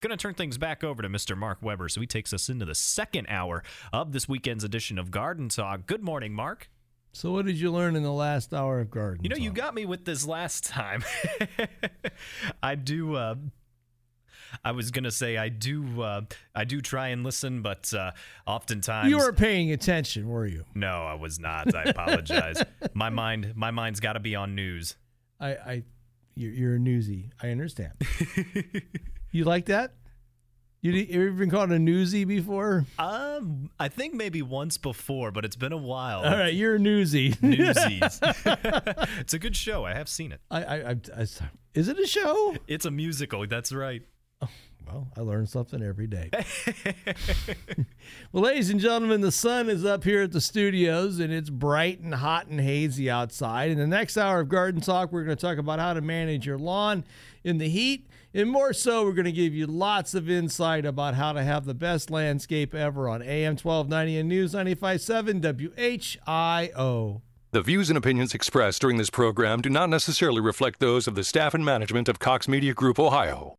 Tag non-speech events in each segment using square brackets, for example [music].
Going to turn things back over to Mr. Mark Weber so he takes us into the second hour of this weekend's edition of Garden Talk. Good morning, Mark. So, what did you learn in the last hour of Garden You know, Talk? you got me with this last time. [laughs] I do. Uh, I was gonna say I do. Uh, I do try and listen, but uh, oftentimes You were paying attention, were you? No, I was not. I apologize. [laughs] my mind, my mind's got to be on news. I, I, you're, you're a newsie. I understand. [laughs] you like that? You, you ever been called a newsie before? Um, I think maybe once before, but it's been a while. All right, you're a newsie. [laughs] Newsies. [laughs] it's a good show. I have seen it. I, I, I, I, is it a show? It's a musical. That's right. Well, I learn something every day. [laughs] well, ladies and gentlemen, the sun is up here at the studios and it's bright and hot and hazy outside. In the next hour of Garden Talk, we're going to talk about how to manage your lawn in the heat. And more so, we're going to give you lots of insight about how to have the best landscape ever on AM 1290 and News 957 WHIO. The views and opinions expressed during this program do not necessarily reflect those of the staff and management of Cox Media Group Ohio.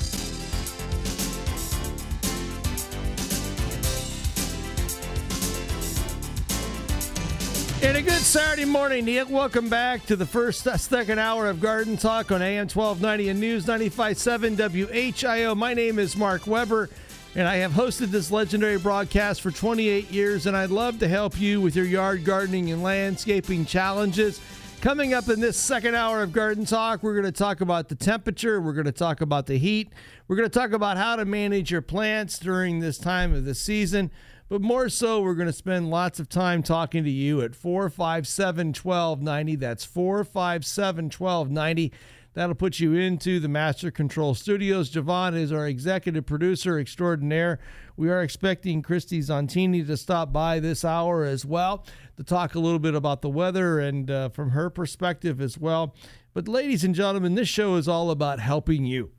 And a good Saturday morning, Neil. Welcome back to the first uh, second hour of Garden Talk on AM 1290 and News 957 WHIO. My name is Mark Weber, and I have hosted this legendary broadcast for 28 years, and I'd love to help you with your yard gardening and landscaping challenges. Coming up in this second hour of Garden Talk, we're going to talk about the temperature, we're going to talk about the heat, we're going to talk about how to manage your plants during this time of the season. But more so, we're going to spend lots of time talking to you at 457 1290. That's 457 1290. That'll put you into the Master Control Studios. Javon is our executive producer extraordinaire. We are expecting Christy Zontini to stop by this hour as well to talk a little bit about the weather and uh, from her perspective as well. But, ladies and gentlemen, this show is all about helping you.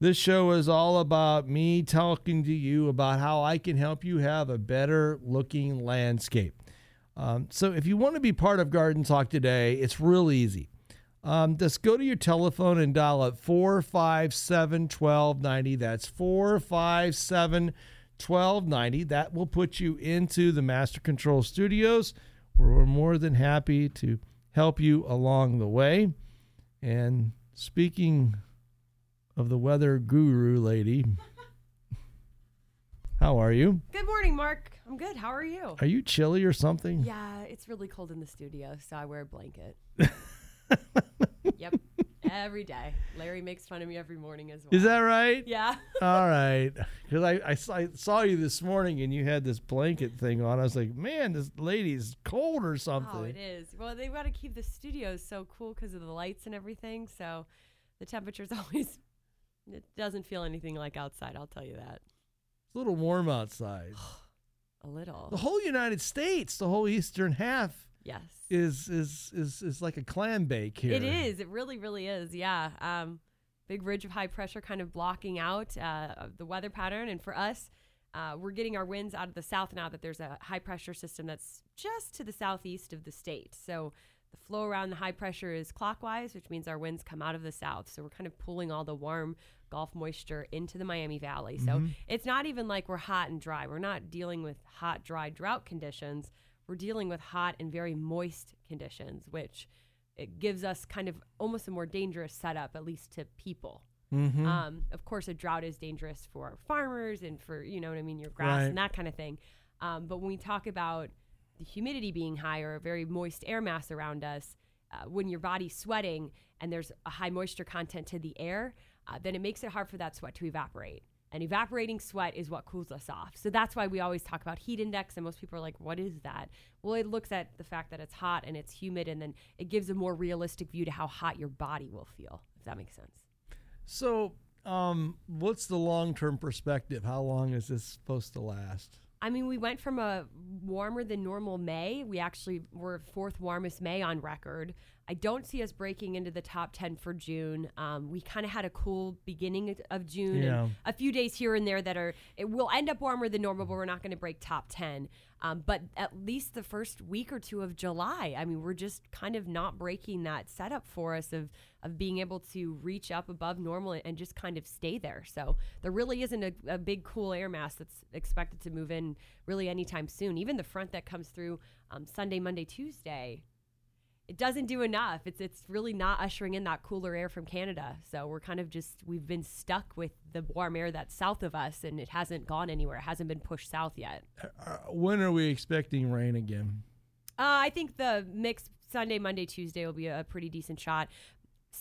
This show is all about me talking to you about how I can help you have a better looking landscape. Um, so, if you want to be part of Garden Talk today, it's real easy. Um, just go to your telephone and dial up 457 1290. That's 457 1290. That will put you into the Master Control Studios, where we're more than happy to help you along the way. And speaking of the weather guru lady. How are you? Good morning, Mark. I'm good. How are you? Are you chilly or something? Yeah, it's really cold in the studio, so I wear a blanket. [laughs] yep, every day. Larry makes fun of me every morning as well. Is that right? Yeah. [laughs] All right. Because I, I, saw- I saw you this morning and you had this blanket thing on. I was like, man, this lady's cold or something. Oh, it is. Well, they've got to keep the studios so cool because of the lights and everything. So the temperature's [laughs] always. It doesn't feel anything like outside. I'll tell you that. It's a little warm outside. [sighs] A little. The whole United States, the whole eastern half, yes. is is is is like a clam bake here. It is. It really, really is. Yeah. Um, big ridge of high pressure kind of blocking out uh, the weather pattern. And for us, uh, we're getting our winds out of the south now that there's a high pressure system that's just to the southeast of the state. So the flow around the high pressure is clockwise, which means our winds come out of the south. So we're kind of pulling all the warm Gulf moisture into the Miami Valley. So it's not even like we're hot and dry. We're not dealing with hot, dry drought conditions. We're dealing with hot and very moist conditions, which it gives us kind of almost a more dangerous setup, at least to people. Mm-hmm. Um, of course, a drought is dangerous for farmers and for you know what I mean, your grass Right. and that kind of thing. Um, but when we talk about the humidity being high or a very moist air mass around us, uh, when your body's sweating and there's a high moisture content to the air, uh, then it makes it hard for that sweat to evaporate. And evaporating sweat is what cools us off. So that's why we always talk about heat index. And most people are like, what is that? Well, it looks at the fact that it's hot and it's humid, and then it gives a more realistic view to how hot your body will feel, if that makes sense. So, um, what's the long term perspective? How long is this supposed to last? I mean, we went from a warmer than normal May. We actually were fourth warmest May on record. I don't see us breaking into the top 10 for June. Um, we kind of had a cool beginning of June Yeah. and a few days here and there that are, it will end up warmer than normal, but we're not going to break top 10. Um, but at least the first week or two of July, I mean, we're just kind of not breaking that setup for us of, of being able to reach up above normal and just kind of stay there. So there really isn't a, a big cool air mass that's expected to move in really anytime soon. Even the front that comes through um, Sunday, Monday, Tuesday, it doesn't do enough. It's it's really not ushering in that cooler air from Canada. So we're kind of just we've been stuck with the warm air that's south of us, and it hasn't gone anywhere. It hasn't been pushed south yet. Uh, when are we expecting rain again? Uh, I think the mix Sunday, Monday, Tuesday will be a, a pretty decent shot.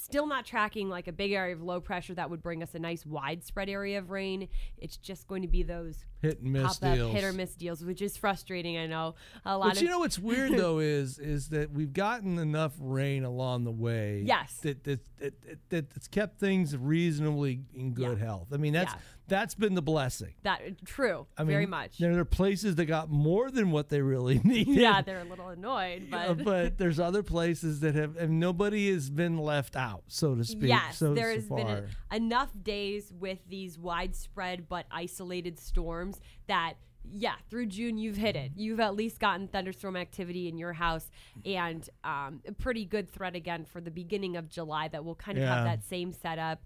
Still not tracking like a big area of low pressure that would bring us a nice widespread area of rain. It's just going to be those Hit and miss deals. hit or miss deals, which is frustrating. I know a lot But of you know what's weird [laughs] though is is that we've gotten enough rain along the way. Yes. That that that, that, that that's kept things reasonably in good Yeah. health. I mean that's Yeah. That's been the blessing. that true I mean, very much. There are places that got more than what they really [laughs] needed. Yeah, they're a little annoyed, Uh, but [laughs] but there's other places that have, and nobody has been left out, so to speak. Yes, so, there so has been a, enough days with these widespread but isolated storms that, yeah, through June you've hit it. You've at least gotten thunderstorm activity in your house and um, a pretty good threat again for the beginning of July that will kind of have that same setup,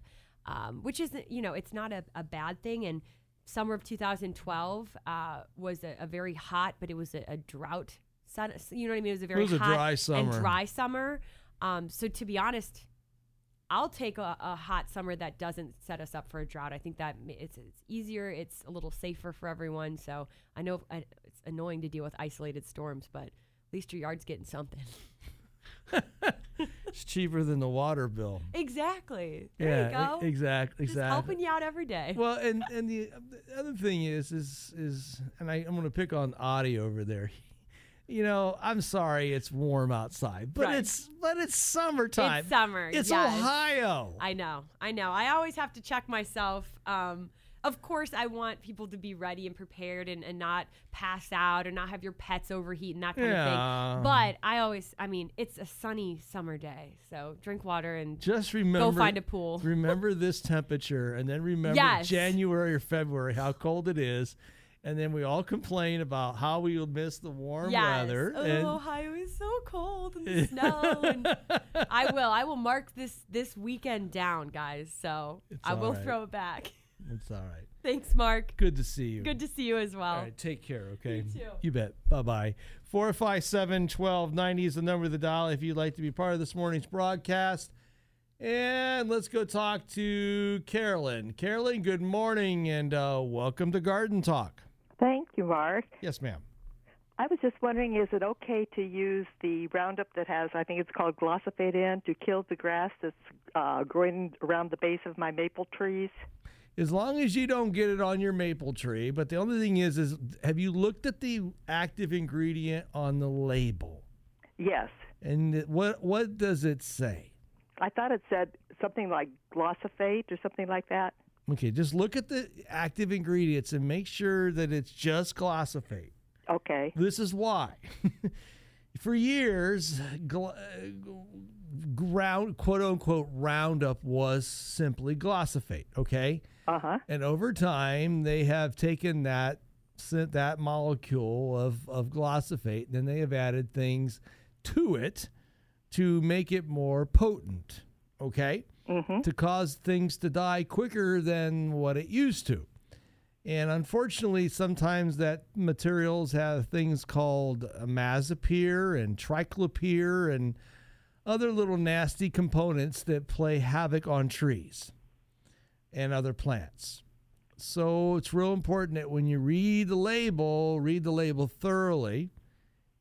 um, which isn't, you know, it's not a, a bad thing. And summer of 2012 uh, was a, a very hot, but it was a, a drought. Sun, you know what I mean? It was a very was hot dry and dry summer. Um, so to be honest, I'll take a, a hot summer that doesn't set us up for a drought. I think that it's it's easier, it's a little safer for everyone. So I know it's annoying to deal with isolated storms, but at least your yard's getting something. [laughs] Cheaper than the water bill. Exactly. There yeah, you go. exactly, Just exactly. helping you out every day. Well, and and the, the other thing is is is, and I, I'm going to pick on Audie over there. You know, I'm sorry, it's warm outside, but Right. it's but it's summertime. It's summer, It's yes. Ohio. I know. I know. I always have to check myself. Um, of course, I want people to be ready and prepared and, and not pass out or not have your pets overheat and that kind Yeah. of thing. But I always, I mean, it's a sunny summer day. So drink water and Just remember, go find a pool. [laughs] remember this temperature, and then remember Yes. January or February how cold it is, and then we all complain about how we will miss the warm yes. weather. Oh, and Ohio is so cold and [laughs] the snow. And I will. I will mark this this weekend down, guys. So It's I will right. throw it back. [laughs] it's all right. Thanks, Mark. Good to see you. Good to see you as well. All right, take care, okay? You too. You bet. Bye bye. 457 1290 is the number of the dial if you'd like to be part of this morning's broadcast. And let's go talk to Carolyn. Carolyn, good morning and uh, welcome to Garden Talk. Thank you, Mark. Yes, ma'am. I was just wondering, is it okay to use the Roundup that has, I think it's called glyphosate in, to kill the grass that's uh, growing around the base of my maple trees? As long as you don't get it on your maple tree, but the only thing is, is have you looked at the active ingredient on the label? Yes. And what what does it say? I thought it said something like glyphosate or something like that. Okay, just look at the active ingredients and make sure that it's just glyphosate. Okay. This is why. [laughs] For years, gl- uh, ground quote unquote Roundup was simply glyphosate. Okay, Uh huh. and over time they have taken that sent that molecule of of glyphosate, and then they have added things to it to make it more potent. Okay, to cause things to die quicker than what it used to. And unfortunately, sometimes that materials have things called imazapyr and triclopyr and other little nasty components that play havoc on trees and other plants. So it's real important that when you read the label, read the label thoroughly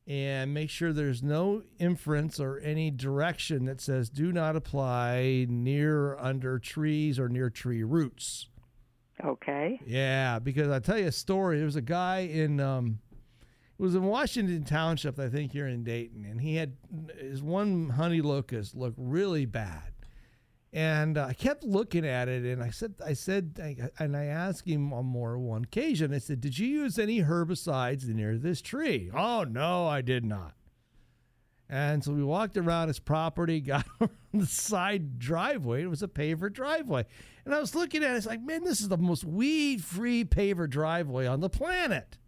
and make sure there's no inference or any direction that says do not apply near or under trees or near tree roots. Okay. Yeah, because I'll tell you a story. There was a guy in um it was in Washington Township, I think here in Dayton, and he had his one honey locust looked really bad. And I kept looking at it, and I said, I said, I, and I asked him on more one occasion. I said, "Did you use any herbicides near this tree?" Oh no, I did not. And so we walked around his property, [laughs] got on the side driveway. It was a paver driveway. And I was looking at it, it's like, man, this is the most weed free paver driveway on the planet.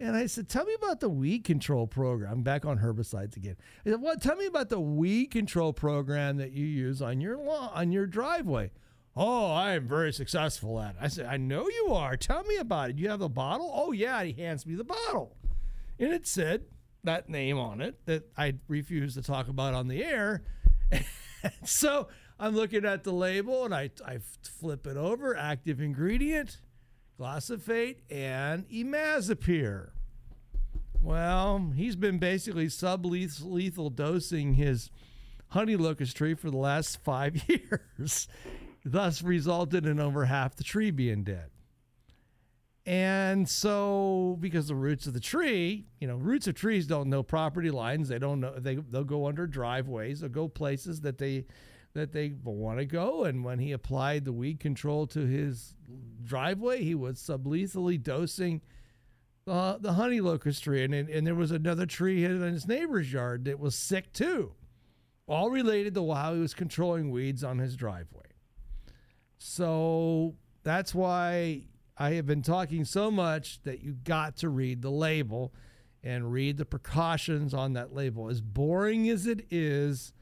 And I said, Tell me about the weed control program. I'm back on herbicides again. I said, What? Tell me about the weed control program that you use on your lawn, on your driveway. Oh, I am very successful at it. I said, I know you are. Tell me about it. You have a bottle? Oh, yeah. He hands me the bottle. And it said that name on it that I refused to talk about on the air. [laughs] so I'm looking at the label and I, I flip it over active ingredient glyphosate, and imazapyr. Well, he's been basically sublethal dosing his honey locust tree for the last [laughs] five years, thus resulted in over half the tree being dead. And so, because the roots of the tree, you know, roots of trees don't know property lines. They don't know. They they'll go under driveways. They'll go places that they that they want to go. And when he applied the weed control to his driveway, he was sublethally dosing uh, the honey locust tree. And, and there was another tree in his neighbor's yard that was sick too, all related to how he was controlling weeds on his driveway. So that's why I have been talking so much that you got to read the label and read the precautions on that label. As boring as it is,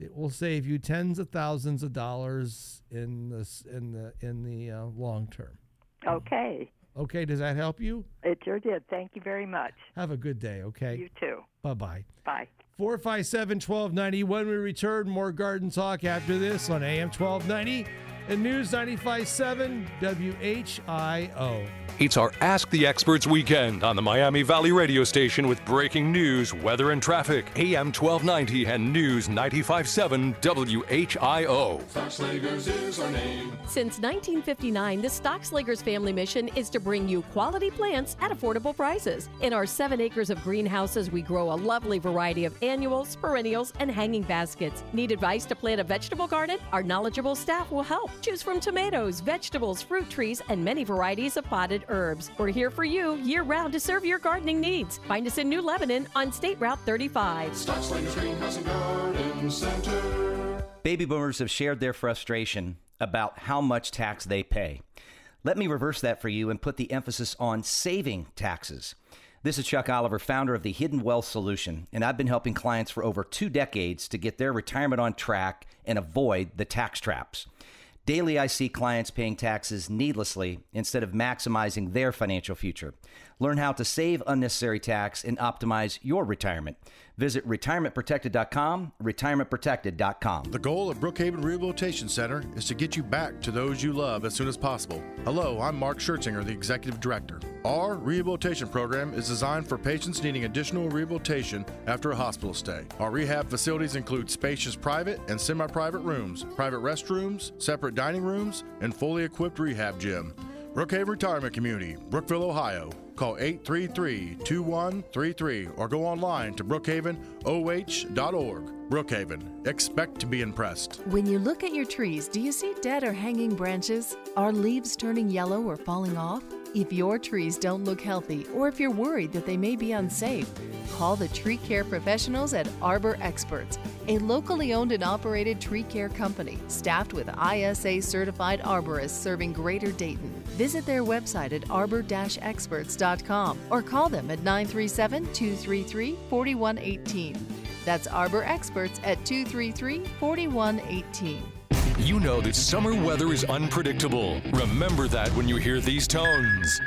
it will save you tens of thousands of dollars in the in the in the uh, long term. Okay. Okay, does that help you? It sure did. Thank you very much. Have a good day, okay? You too. Bye-bye. Bye. 457 1290. When we return, more garden talk after this on AM 1290 and News 95.7 WHIO. It's our Ask the Experts weekend on the Miami Valley radio station with breaking news, weather, and traffic. AM 1290 and News 95.7 WHIO. Stockslagers is our name. Since 1959, the Stockslagers family mission is to bring you quality plants at affordable prices. In our seven acres of greenhouses, we grow a lovely variety of annuals, perennials, and hanging baskets. Need advice to plant a vegetable garden? Our knowledgeable staff will help. Choose from tomatoes, vegetables, fruit trees, and many varieties of potted herbs. We're here for you year round to serve your gardening needs. Find us in New Lebanon on State Route 35. Stockslagers Greenhouse and Garden Center. Baby boomers have shared their frustration about how much tax they pay. Let me reverse that for you and put the emphasis on saving taxes. This is Chuck Oliver, founder of the Hidden Wealth Solution, and I've been helping clients for over two decades to get their retirement on track and avoid the tax traps. Daily, I see clients paying taxes needlessly instead of maximizing their financial future. Learn how to save unnecessary tax and optimize your retirement. Visit retirementprotected.com, retirementprotected.com. The goal of Brookhaven Rehabilitation Center is to get you back to those you love as soon as possible. Hello, I'm Mark Schertzinger, the Executive Director. Our rehabilitation program is designed for patients needing additional rehabilitation after a hospital stay. Our rehab facilities include spacious private and semi private rooms, private restrooms, separate dining rooms, and fully equipped rehab gym. Brookhaven Retirement Community, Brookville, Ohio. Call 833 2133 or go online to brookhavenoh.org. Brookhaven, expect to be impressed. When you look at your trees, do you see dead or hanging branches? Are leaves turning yellow or falling off? If your trees don't look healthy or if you're worried that they may be unsafe, call the tree care professionals at Arbor Experts, a locally owned and operated tree care company staffed with ISA certified arborists serving Greater Dayton. Visit their website at arbor-experts.com or call them at 937 233 4118. That's Arbor Experts at 233 4118. You know that summer weather is unpredictable. Remember that when you hear these tones.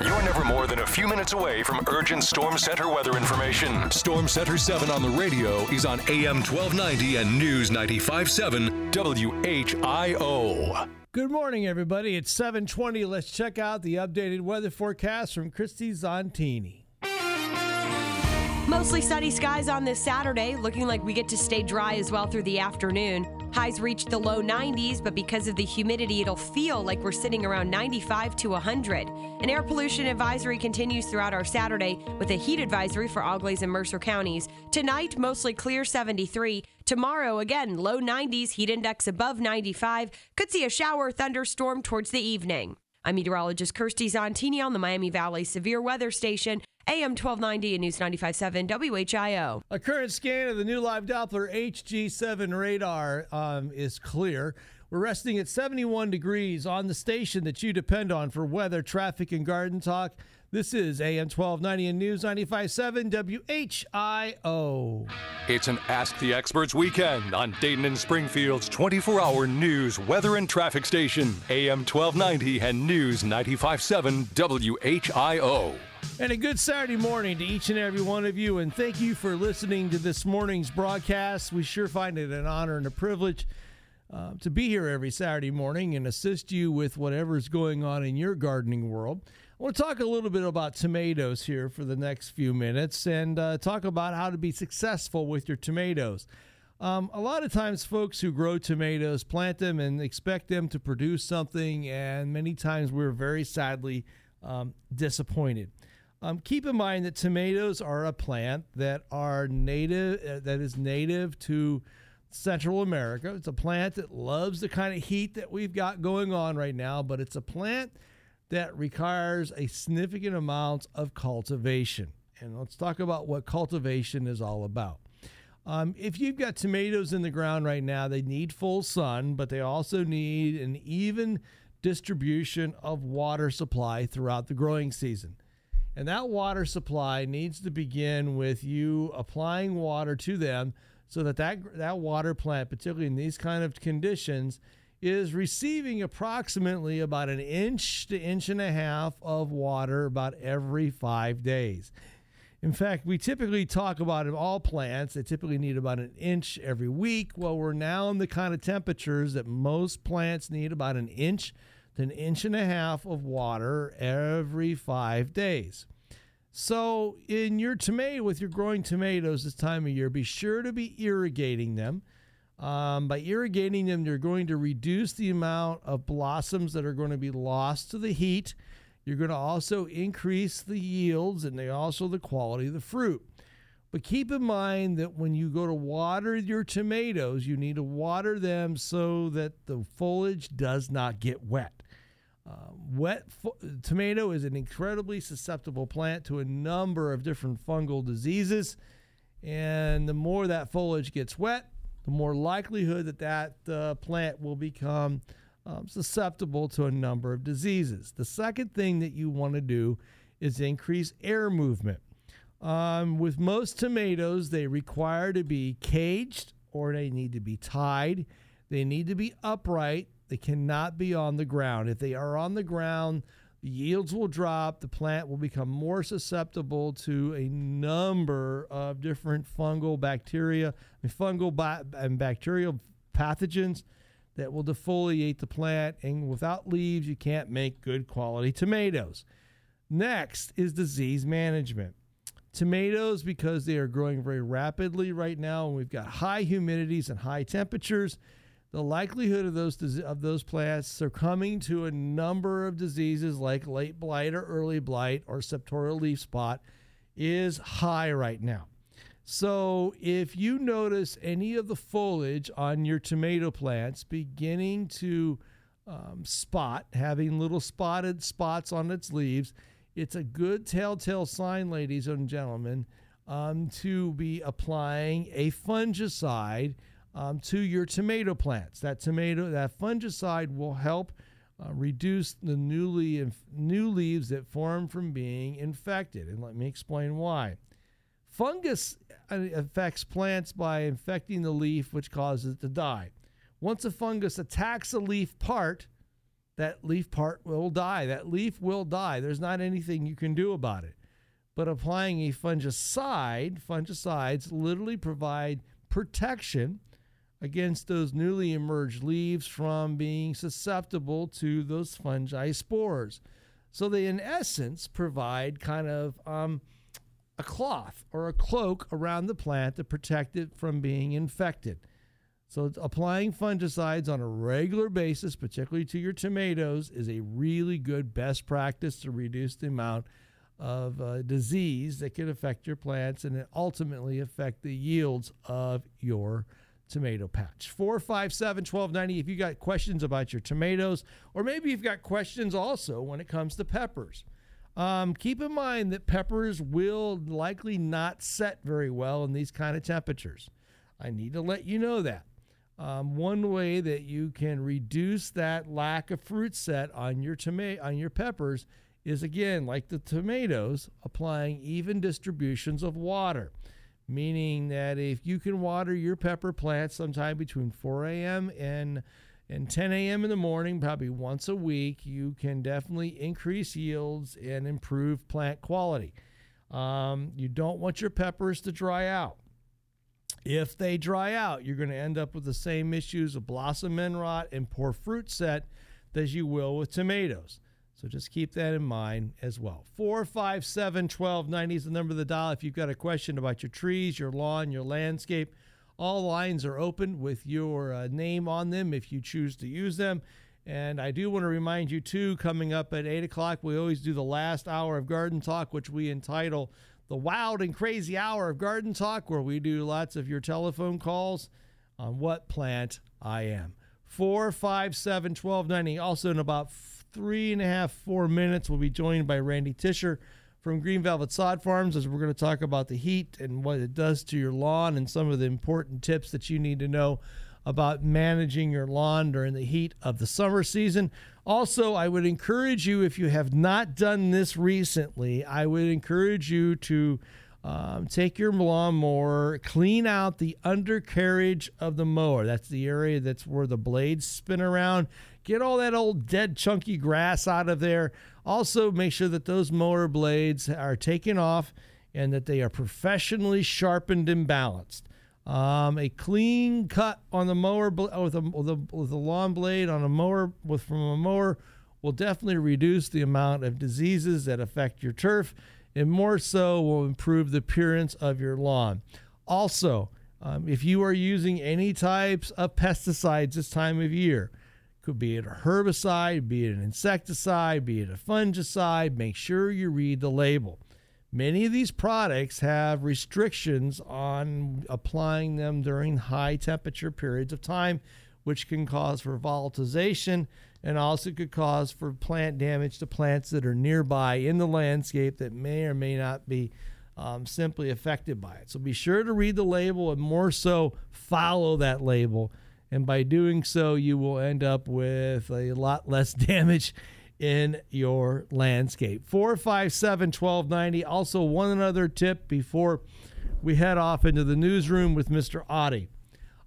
You're never more than a few minutes away from urgent Storm Center weather information. Storm Center 7 on the radio is on AM 1290 and News 95.7 WHIO. Good morning, everybody. It's 720. Let's check out the updated weather forecast from Christy Zontini. Mostly sunny skies on this Saturday, looking like we get to stay dry as well through the afternoon. Highs reach the low 90s, but because of the humidity, it'll feel like we're sitting around 95 to 100. An air pollution advisory continues throughout our Saturday with a heat advisory for Auglaize and Mercer counties. Tonight, mostly clear 73. Tomorrow, again, low 90s, heat index above 95. Could see a shower thunderstorm towards the evening. I'm meteorologist Kirsty Zontini on the Miami Valley Severe Weather Station, AM 1290 and News 95.7 WHIO. A current scan of the new live Doppler HG7 radar um, is clear. We're resting at 71 degrees on the station that you depend on for weather, traffic, and garden talk. This is AM 1290 and News 95.7 WHIO. It's an Ask the Experts weekend on Dayton and Springfield's 24 hour news, weather, and traffic station, AM 1290 and News 95.7 WHIO. And a good Saturday morning to each and every one of you. And thank you for listening to this morning's broadcast. We sure find it an honor and a privilege uh, to be here every Saturday morning and assist you with whatever's going on in your gardening world. I want to talk a little bit about tomatoes here for the next few minutes and uh, talk about how to be successful with your tomatoes. Um, a lot of times, folks who grow tomatoes plant them and expect them to produce something, and many times we're very sadly um, disappointed. Um, keep in mind that tomatoes are a plant that are native, uh, that is native to Central America. It's a plant that loves the kind of heat that we've got going on right now, but it's a plant that requires a significant amount of cultivation. And let's talk about what cultivation is all about. Um, if you've got tomatoes in the ground right now, they need full sun, but they also need an even distribution of water supply throughout the growing season. And that water supply needs to begin with you applying water to them so that that, that water plant, particularly in these kind of conditions, is receiving approximately about an inch to inch and a half of water about every five days. In fact, we typically talk about all plants, they typically need about an inch every week. Well, we're now in the kind of temperatures that most plants need about an inch to an inch and a half of water every five days. So, in your tomato, with your growing tomatoes this time of year, be sure to be irrigating them. Um, by irrigating them, you're going to reduce the amount of blossoms that are going to be lost to the heat. You're going to also increase the yields and they also the quality of the fruit. But keep in mind that when you go to water your tomatoes, you need to water them so that the foliage does not get wet. Uh, wet fo- tomato is an incredibly susceptible plant to a number of different fungal diseases. And the more that foliage gets wet, the more likelihood that that uh, plant will become um, susceptible to a number of diseases. The second thing that you want to do is increase air movement. Um, with most tomatoes, they require to be caged or they need to be tied. They need to be upright. They cannot be on the ground. If they are on the ground, yields will drop. The plant will become more susceptible to a number of different fungal bacteria, I mean, fungal bi- and bacterial pathogens that will defoliate the plant. And without leaves, you can't make good quality tomatoes. Next is disease management. Tomatoes, because they are growing very rapidly right now, and we've got high humidities and high temperatures, the likelihood of those of those plants succumbing to a number of diseases like late blight or early blight or septoria leaf spot is high right now. So if you notice any of the foliage on your tomato plants beginning to um, spot, having little spotted spots on its leaves, it's a good telltale sign, ladies and gentlemen, um, to be applying a fungicide um, to your tomato plants. That tomato, that fungicide will help uh, reduce the newly inf- new leaves that form from being infected. And let me explain why. Fungus uh, affects plants by infecting the leaf, which causes it to die. Once a fungus attacks a leaf part, that leaf part will die. That leaf will die. There's not anything you can do about it. But applying a fungicide, fungicides literally provide protection against those newly emerged leaves from being susceptible to those fungi spores. So they, in essence, provide kind of um, a cloth or a cloak around the plant to protect it from being infected. So applying fungicides on a regular basis, particularly to your tomatoes, is a really good best practice to reduce the amount of uh, disease that can affect your plants and ultimately affect the yields of your tomato patch. 457 1290 if you got questions about your tomatoes, or maybe you've got questions also when it comes to peppers. Um, keep in mind that peppers will likely not set very well in these kind of temperatures. I need to let you know that. Um, one way that you can reduce that lack of fruit set on your tomato on your peppers is again like the tomatoes, applying even distributions of water meaning that if you can water your pepper plants sometime between 4 a.m. and and 10 a.m. in the morning, probably once a week, you can definitely increase yields and improve plant quality. Um, you don't want your peppers to dry out. If they dry out, you're going to end up with the same issues of blossom end rot and poor fruit set as you will with tomatoes. So just keep that in mind as well. 457 1290 is the number of the dial if you've got a question about your trees, your lawn, your landscape. All lines are open with your uh, name on them if you choose to use them. And I do want to remind you, too, coming up at 8 o'clock, we always do the last hour of Garden Talk, which we entitle The Wild and Crazy Hour of Garden Talk, where we do lots of your telephone calls on what plant I am. 457 1290. Also, in about three and a half, four minutes, we'll be joined by Randy Tisher from Green Velvet Sod Farms as we're going to talk about the heat and what it does to your lawn and some of the important tips that you need to know about managing your lawn during the heat of the summer season. Also, I would encourage you, if you have not done this recently, I would encourage you to um, take your lawnmower, clean out the undercarriage of the mower. That's the area that's where the blades spin around. Get all that old dead chunky grass out of there. Also, make sure that those mower blades are taken off and that they are professionally sharpened and balanced. Um, a clean cut on the mower with a, with, a, with a lawn blade on a mower with from a mower will definitely reduce the amount of diseases that affect your turf and more so will improve the appearance of your lawn. Also, um, if you are using any types of pesticides this time of year, could be it a herbicide, be it an insecticide, be it a fungicide. Make sure you read the label. Many of these products have restrictions on applying them during high temperature periods of time, which can cause for volatilization and also could cause for plant damage to plants that are nearby in the landscape that may or may not be um, simply affected by it. So be sure to read the label and more so follow that label and by doing so, you will end up with a lot less [laughs] damage in your landscape. 457 1290. Also, one other tip before we head off into the newsroom with Mr. Audie.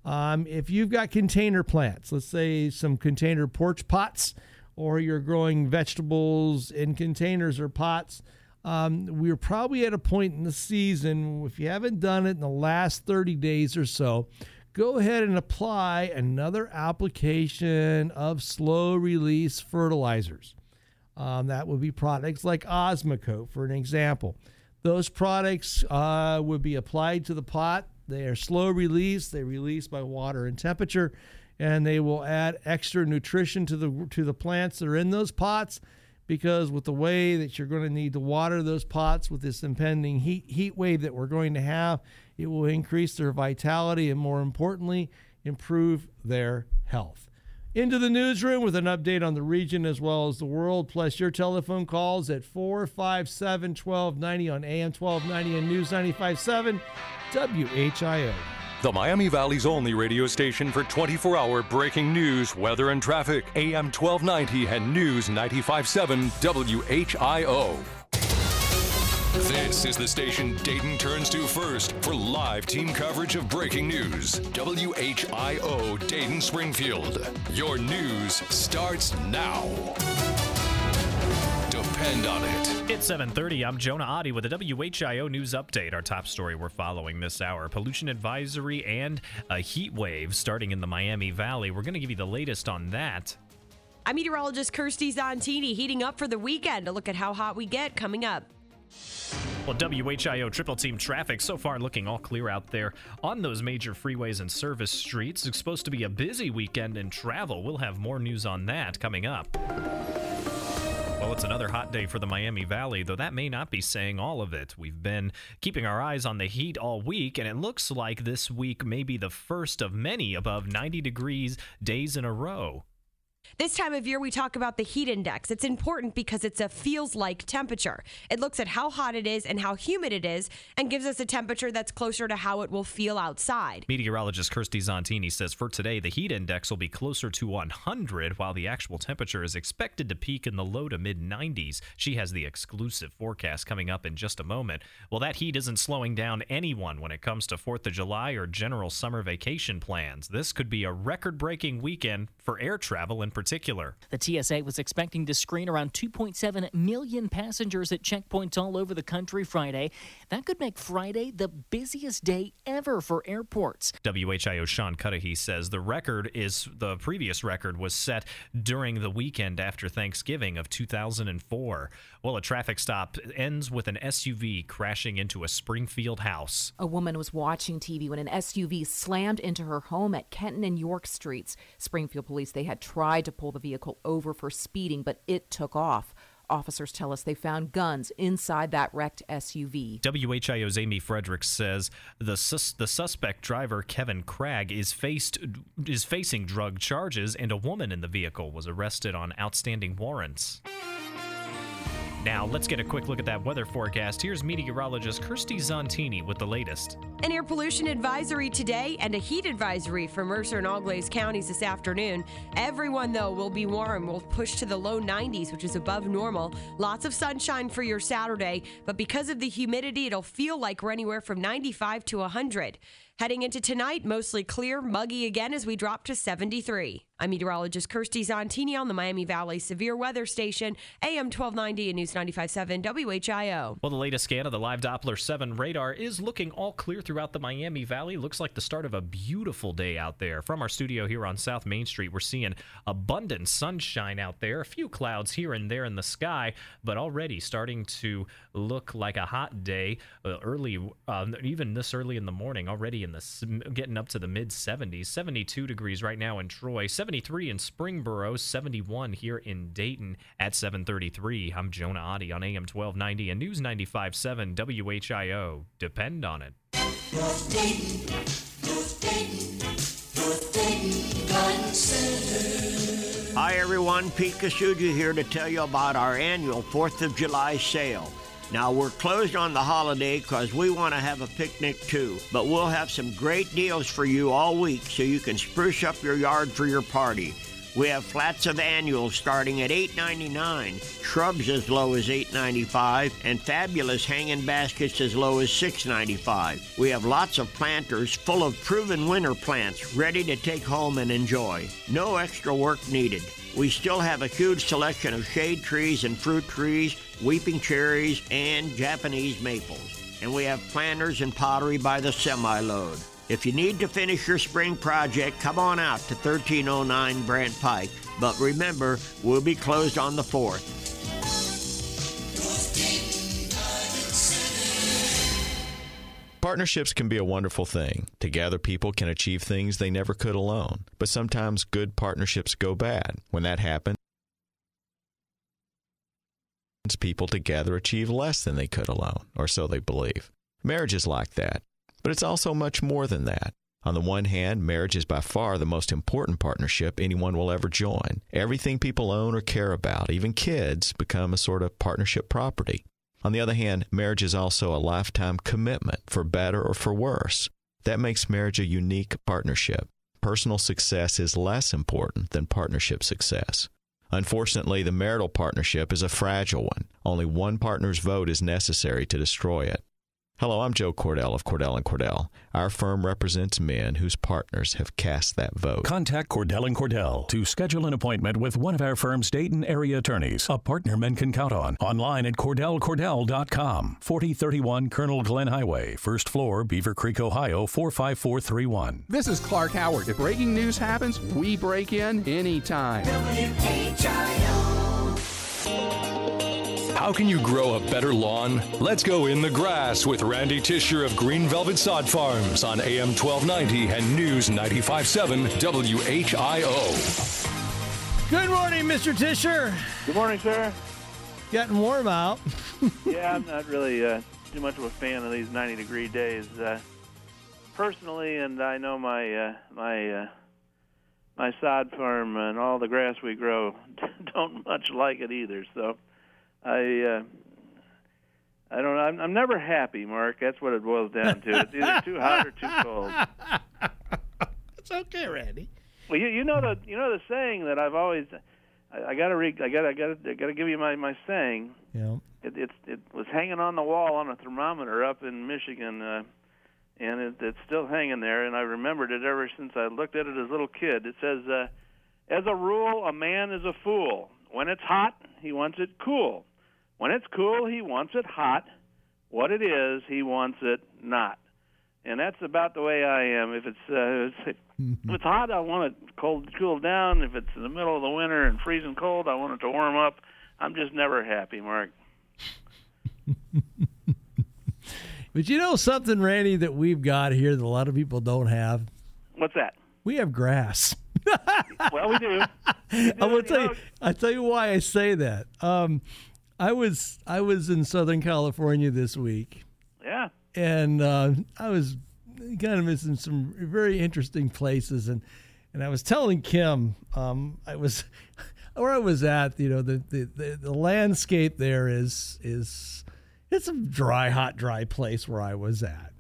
Um, if you've got container plants, let's say some container porch pots, or you're growing vegetables in containers or pots, um, we're probably at a point in the season, if you haven't done it in the last 30 days or so, go ahead and apply another application of slow release fertilizers. Um, that would be products like Osmocote, for an example. Those products uh, would be applied to the pot. They are slow release. They release by water and temperature, and they will add extra nutrition to the to the plants that are in those pots. Because with the way that you're going to need to water those pots with this impending heat heat wave that we're going to have, it will increase their vitality and, more importantly, improve their health. Into the newsroom with an update on the region as well as the world, plus your telephone calls at 457 1290 on AM 1290 and News 957 WHIO. The Miami Valley's only radio station for 24 hour breaking news, weather, and traffic. AM 1290 and News 957 WHIO. This is the station Dayton turns to first for live team coverage of breaking news. WHIO Dayton Springfield. Your news starts now. Depend on it. It's 7:30. I'm Jonah Adi with a WHIO news update. Our top story we're following this hour: pollution advisory and a heat wave starting in the Miami Valley. We're going to give you the latest on that. I'm meteorologist Kirsty Zontini heating up for the weekend. A look at how hot we get coming up. WHIO triple team traffic so far looking all clear out there on those major freeways and service streets. It's supposed to be a busy weekend in travel. We'll have more news on that coming up. Well, it's another hot day for the Miami Valley, though that may not be saying all of it. We've been keeping our eyes on the heat all week, and it looks like this week may be the first of many above 90 degrees days in a row. This time of year, we talk about the heat index. It's important because it's a feels like temperature. It looks at how hot it is and how humid it is and gives us a temperature that's closer to how it will feel outside. Meteorologist Kirsty Zontini says for today, the heat index will be closer to 100, while the actual temperature is expected to peak in the low to mid 90s. She has the exclusive forecast coming up in just a moment. Well, that heat isn't slowing down anyone when it comes to 4th of July or general summer vacation plans. This could be a record breaking weekend for air travel particular. The TSA was expecting to screen around 2.7 million passengers at checkpoints all over the country Friday. That could make Friday the busiest day ever for airports. WHIO Sean Cudahy says the record is the previous record was set during the weekend after Thanksgiving of 2004. Well, a traffic stop ends with an SUV crashing into a Springfield house. A woman was watching TV when an SUV slammed into her home at Kenton and York Streets. Springfield police they had tried to pull the vehicle over for speeding, but it took off. Officers tell us they found guns inside that wrecked SUV. WHIO's Amy Fredericks says the sus- the suspect driver Kevin Cragg is faced is facing drug charges, and a woman in the vehicle was arrested on outstanding warrants. Now, let's get a quick look at that weather forecast. Here's meteorologist Kirsty Zontini with the latest. An air pollution advisory today and a heat advisory for Mercer and Auglaize counties this afternoon. Everyone, though, will be warm. We'll push to the low 90s, which is above normal. Lots of sunshine for your Saturday, but because of the humidity, it'll feel like we're anywhere from 95 to 100. Heading into tonight, mostly clear, muggy again as we drop to 73. I'm meteorologist Kirsty Zontini on the Miami Valley Severe Weather Station, AM 1290 and News 95.7 WHIO. Well, the latest scan of the live Doppler 7 radar is looking all clear throughout the Miami Valley. Looks like the start of a beautiful day out there. From our studio here on South Main Street, we're seeing abundant sunshine out there, a few clouds here and there in the sky, but already starting to look like a hot day uh, early, uh, even this early in the morning, already in the getting up to the mid 70s. 72 degrees right now in Troy, 73 in Springboro, 71 here in Dayton at 733. I'm Jonah Adi on AM 1290 and News 95.7 WHIO. Depend on it. North Dayton, North Dayton, North Dayton Hi everyone, Pete Kasuja here to tell you about our annual 4th of July sale. Now, we're closed on the holiday because we want to have a picnic too, but we'll have some great deals for you all week so you can spruce up your yard for your party. We have flats of annuals starting at $8.99, shrubs as low as $8.95, and fabulous hanging baskets as low as $6.95. We have lots of planters full of Proven Winners plants ready to take home and enjoy. No extra work needed. We still have a huge selection of shade trees and fruit trees, weeping cherries, and Japanese maples. And we have planters and pottery by the semi load. If you need to finish your spring project, come on out to 1309 Brandt Pike. But remember, we'll be closed on the 4th. Partnerships can be a wonderful thing. Together, people can achieve things they never could alone. But sometimes good partnerships go bad. When that happens, people together achieve less than they could alone, or so they believe. Marriage is like that. But it's also much more than that. On the one hand, marriage is by far the most important partnership anyone will ever join. Everything people own or care about, even kids, become a sort of partnership property. On the other hand, marriage is also a lifetime commitment, for better or for worse. That makes marriage a unique partnership. Personal success is less important than partnership success. Unfortunately, the marital partnership is a fragile one. Only one partner's vote is necessary to destroy it. Hello, I'm Joe Cordell of Cordell and Cordell. Our firm represents men whose partners have cast that vote. Contact Cordell and Cordell to schedule an appointment with one of our firm's Dayton area attorneys, a partner men can count on. Online at cordellcordell.com. 4031 Colonel Glenn Highway, first floor, Beavercreek, Ohio 45431. This is Clark Howard. If breaking news happens, we break in anytime. W-H-I-O. How can you grow a better lawn? Let's go in the grass with Randy Tisher of Green Velvet Sod Farms on AM 1290 and News 957 WHIO. Good morning, Mr. Tisher. Good morning, sir. Getting warm out. [laughs] yeah, I'm not really uh, too much of a fan of these 90 degree days. Uh, personally, and I know my uh, my uh, my sod farm and all the grass we grow [laughs] don't much like it either. So I uh, I don't know. I'm, I'm never happy, Mark. That's what it boils down to. It's either too hot or too cold. [laughs] It's okay, Randy. Well, you, you know the you know the saying that I've always I, I gotta read I gotta I gotta I gotta give you my my saying. Yeah. It it's it was hanging on the wall on a thermometer up in Michigan. Uh, and it, it's still hanging there. And I remembered it ever since I looked at it as a little kid. It says, uh, "As a rule, a man is a fool. When it's hot, he wants it cool. When it's cool, he wants it hot. What it is, he wants it not." And that's about the way I am. If it's uh, if it's hot, I want it cold cool down. If it's in the middle of the winter and freezing cold, I want it to warm up. I'm just never happy, Mark. [laughs] But you know something, Randy, that we've got here that a lot of people don't have? What's that? We have grass. well, we do. [laughs] I will tell you. I tell you why I say that. Um, I was I was in Southern California this week. Yeah. And uh, I was kind of missing some very interesting places, and and I was telling Kim, um, I was [laughs] where I was at. You know, the, the the the landscape there is is it's a dry, hot, dry place where I was at.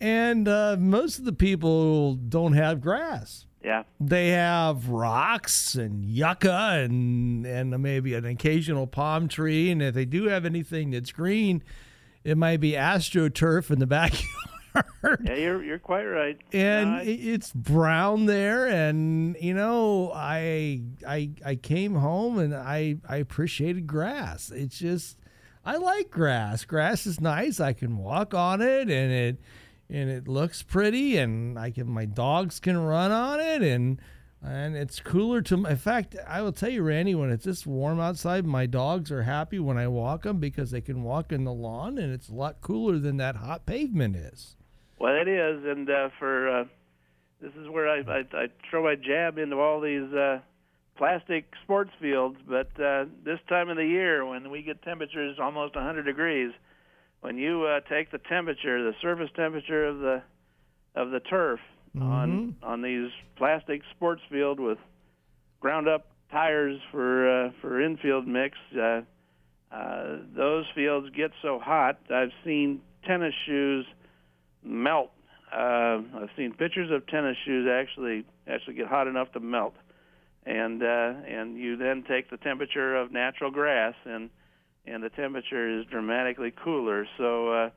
And uh, most of the people don't have grass. Yeah. They have rocks and yucca and and maybe an occasional palm tree. And if they do have anything that's green, it might be astroturf in the [laughs] backyard. Yeah, you're you're quite right. and No, I- it's brown there and you know i i i came home and i i appreciated grass it's just i like grass grass is nice i can walk on it and it and it looks pretty and i can my dogs can run on it and and it's cooler to in fact i will tell you randy when it's this warm outside my dogs are happy when i walk them because they can walk in the lawn and it's a lot cooler than that hot pavement is Well, it is, and uh, for uh, this is where I, I I throw my jab into all these uh, plastic sports fields. But uh, this time of the year, when we get temperatures almost 100 degrees, when you uh, take the temperature, the surface temperature of the of the turf on on these plastic sports field with ground up tires for uh, for infield mix, uh, uh, those fields get so hot. I've seen tennis shoes melt. Uh, I've seen pictures of tennis shoes actually actually get hot enough to melt, and uh, and you then take the temperature of natural grass, and and the temperature is dramatically cooler. So uh,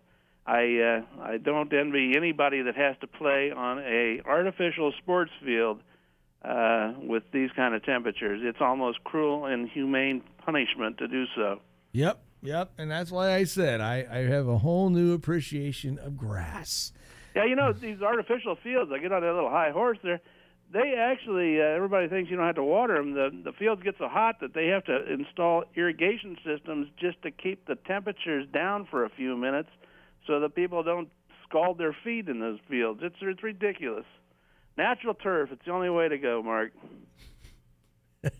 I uh, I don't envy anybody that has to play on a artificial sports field uh, with these kind of temperatures. It's almost cruel and humane punishment to do so. Yep, yep, and that's why I said I, I have a whole new appreciation of grass. Yeah, you know these artificial fields. I get on that little high horse there. They actually, uh, everybody thinks you don't have to water them. The the fields get so hot that they have to install irrigation systems just to keep the temperatures down for a few minutes, so that people don't scald their feet in those fields. It's it's ridiculous. Natural turf. It's the only way to go, Mark. [laughs]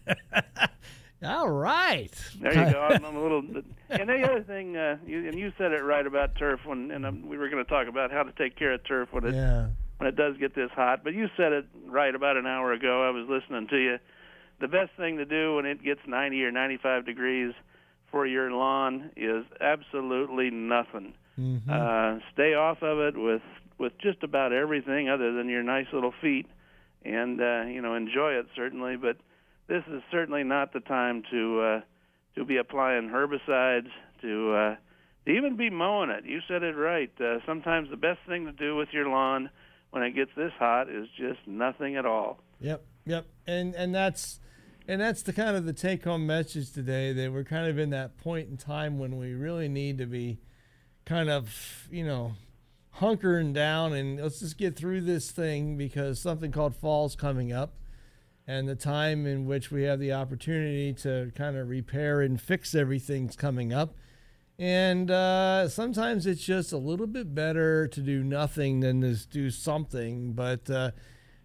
All right. There you go. I'm, I'm a little. [laughs] And the other thing, uh, you, and you said it right about turf when, and um, we were going to talk about how to take care of turf when it Yeah. When it does get this hot. But you said it right about an hour ago. I was listening to you. The best thing to do when it gets 90 or 95 degrees for your lawn is absolutely nothing. Mm-hmm. Uh, stay off of it with with just about everything other than your nice little feet, and uh, you know enjoy it certainly. But this is certainly not the time to uh, to be applying herbicides to uh, to even be mowing it. You said it right. Uh, sometimes the best thing to do with your lawn when it gets this hot is just nothing at all. Yep, yep, and and that's and that's the kind of the take home message today that we're kind of in that point in time when we really need to be kind of you know hunkering down and let's just get through this thing because something called fall's coming up. and the time in which we have the opportunity to kind of repair and fix everything's coming up. And uh, sometimes it's just a little bit better to do nothing than to do something. But uh,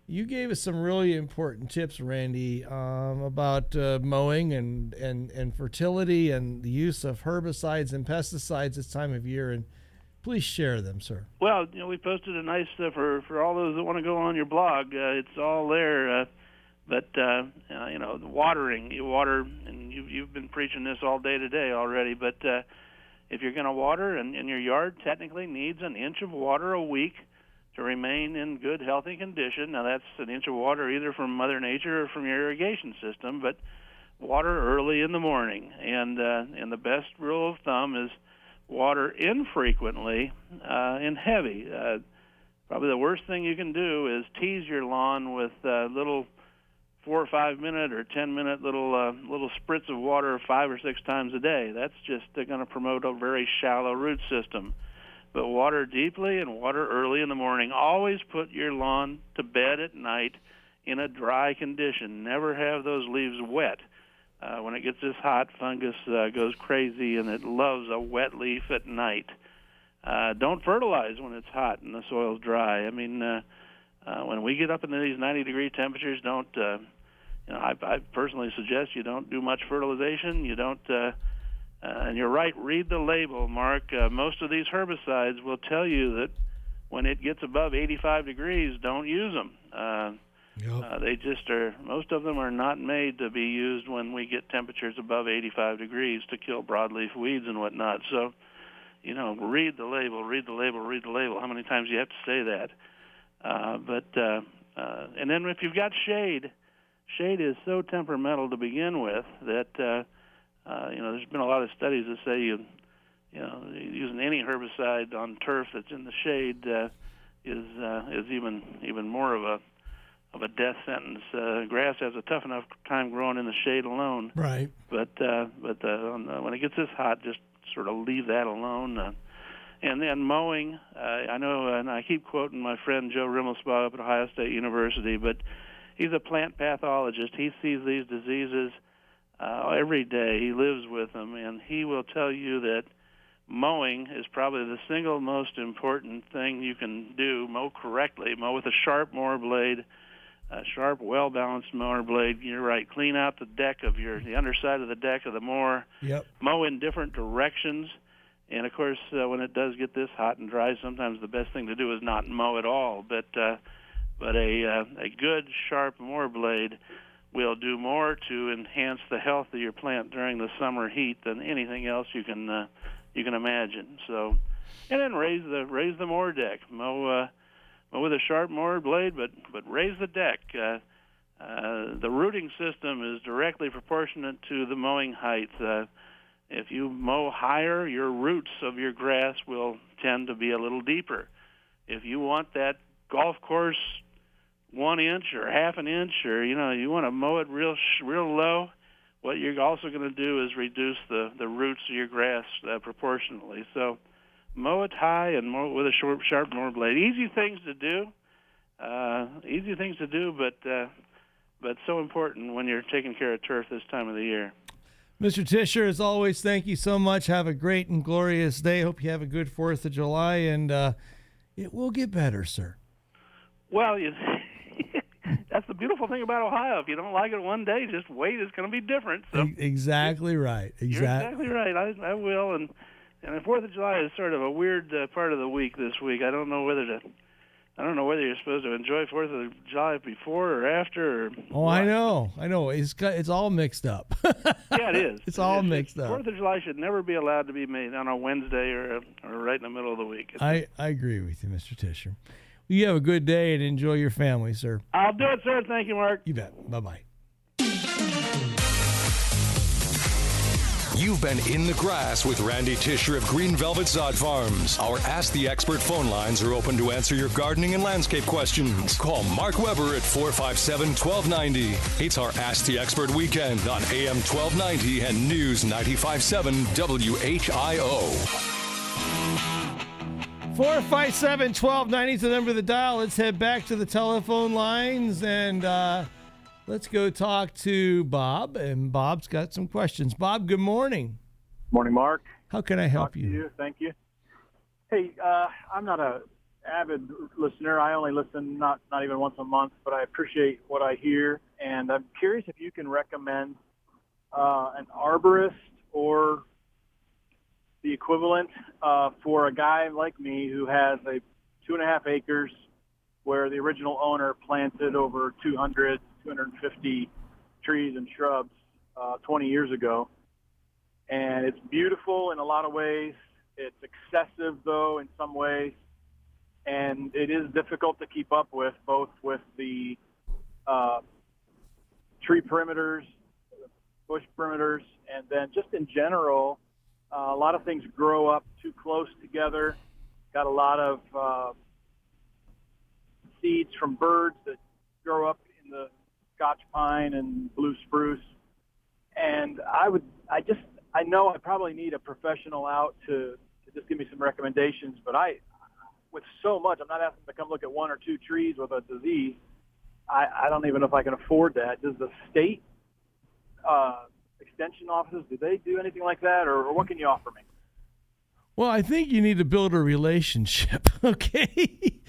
you gave us some really important tips, Randy, um, about uh, mowing and, and, and fertility and the use of herbicides and pesticides this time of year. And please share them, sir. Well, you know, we posted a nice uh, for for all those that want to go on your blog. Uh, it's all there. Uh, but you know, the watering, you water, and you've you've been preaching this all day today already. But if you're going to water, and, and your yard technically needs an inch of water a week to remain in good, healthy condition. Now that's an inch of water either from Mother Nature or from your irrigation system, but water early in the morning. And uh, and the best rule of thumb is water infrequently uh, and heavy. Uh, probably the worst thing you can do is tease your lawn with uh, little four or five minute or ten minute little uh, little spritz of water five or six times a day. That's just going to promote a very shallow root system. But water deeply and water early in the morning. Always put your lawn to bed at night in a dry condition. Never have those leaves wet. Uh, when it gets this hot, fungus uh, goes crazy and it loves a wet leaf at night. Uh, don't fertilize when it's hot and the soil's dry. I mean, uh, uh, when we get up into these 90 degree temperatures, don't uh, you know? I, I personally suggest you don't do much fertilization. You don't. Uh, uh, and you're right. Read the label, Mark. Uh, most of these herbicides will tell you that when it gets above 85 degrees, don't use them. Uh, Yep. uh, they just are. Most of them are not made to be used when we get temperatures above 85 degrees to kill broadleaf weeds and whatnot. So, you know, read the label, read the label, read the label. How many times do you have to say that? Uh, but uh, uh, and then if you've got shade, shade is so temperamental to begin with that uh, uh, you know there's been a lot of studies that say you you know using any herbicide on turf that's in the shade uh, is uh, is even even more of a of a death sentence. Uh, grass has a tough enough time growing in the shade alone. Right. But uh, but uh, on the, when it gets this hot, just sort of leave that alone. Uh, and then mowing, uh, I know, and I keep quoting my friend Joe Rimelspach up at Ohio State University, but he's a plant pathologist. He sees these diseases uh, every day. He lives with them, and he will tell you that mowing is probably the single most important thing you can do. Mow correctly. Mow with a sharp mower blade, a sharp, well-balanced mower blade. You're right. Clean out the deck of your the underside of the deck of the mower. Yep. Mow in different directions. And of course, uh, when it does get this hot and dry, sometimes the best thing to do is not mow at all. But uh, but a uh, a good sharp mower blade will do more to enhance the health of your plant during the summer heat than anything else you can uh, you can imagine. So, and then raise the raise the mower deck. Mow uh, mow with a sharp mower blade, but but raise the deck. Uh, uh, the rooting system is directly proportionate to the mowing height. Uh, if you mow higher, your roots of your grass will tend to be a little deeper. If you want that golf course one inch or half an inch, or you know, you want to mow it real real low, what you're also going to do is reduce the the roots of your grass uh, proportionally. So, mow it high and mow it with a short, sharp mower blade. Easy things to do, uh, easy things to do, but uh, but so important when you're taking care of turf this time of the year. Mr. Tisher, as always, thank you so much. Have a great and glorious day. Hope you have a good 4th of July, and uh, it will get better, sir. Well, you, [laughs] that's the beautiful thing about Ohio. If you don't like it one day, just wait. It's going to be different. So exactly right. you're Exactly. exactly right. I, I will. And and the Fourth of July is sort of a weird uh, part of the week this week. I don't know whether to. I don't know whether you're supposed to enjoy Fourth of July before or after. Or Oh, I know. I know. It's got, it's all mixed up. [laughs] yeah, it is. It's all mixed up. Fourth of July should never be allowed to be made on a Wednesday or or right in the middle of the week. I, I agree with you, Mr. Tisher. You have a good day and enjoy your family, sir. I'll do it, sir. Thank you, Mark. You bet. Bye bye. You've been in the grass with Randy Tisher of Green Velvet Sod Farms. Our Ask the Expert phone lines are open to answer your gardening and landscape questions. Call Mark Weber at 457 1290. It's our Ask the Expert weekend on AM 1290 and News 957 WHIO. 457 1290 is the number of the dial. Let's head back to the telephone lines. And uh, Let's go talk to Bob, and Bob's got some questions. Bob, good morning. Morning, Mark. How can I help you? you? Thank you. Hey, uh, I'm not a avid listener. I only listen not not even once a month, but I appreciate what I hear, and I'm curious if you can recommend uh, an arborist or the equivalent uh, for a guy like me who has a two and a half acres where the original owner planted over 200, 250 trees and shrubs uh, 20 years ago. And it's beautiful in a lot of ways. It's excessive, though, in some ways. And it is difficult to keep up with, both with the uh, tree perimeters, bush perimeters, and then just in general, uh, a lot of things grow up too close together. Got a lot of uh, seeds from birds that grow up in the Scotch pine and blue spruce. And I would, I just, I know I probably need a professional out to, to just give me some recommendations, but I, with so much, I'm not asking to come look at one or two trees with a disease. I, I don't even know if I can afford that. Does the state uh, extension offices, do they do anything like that, or, or what can you offer me? Well, I think you need to build a relationship. [laughs] Okay.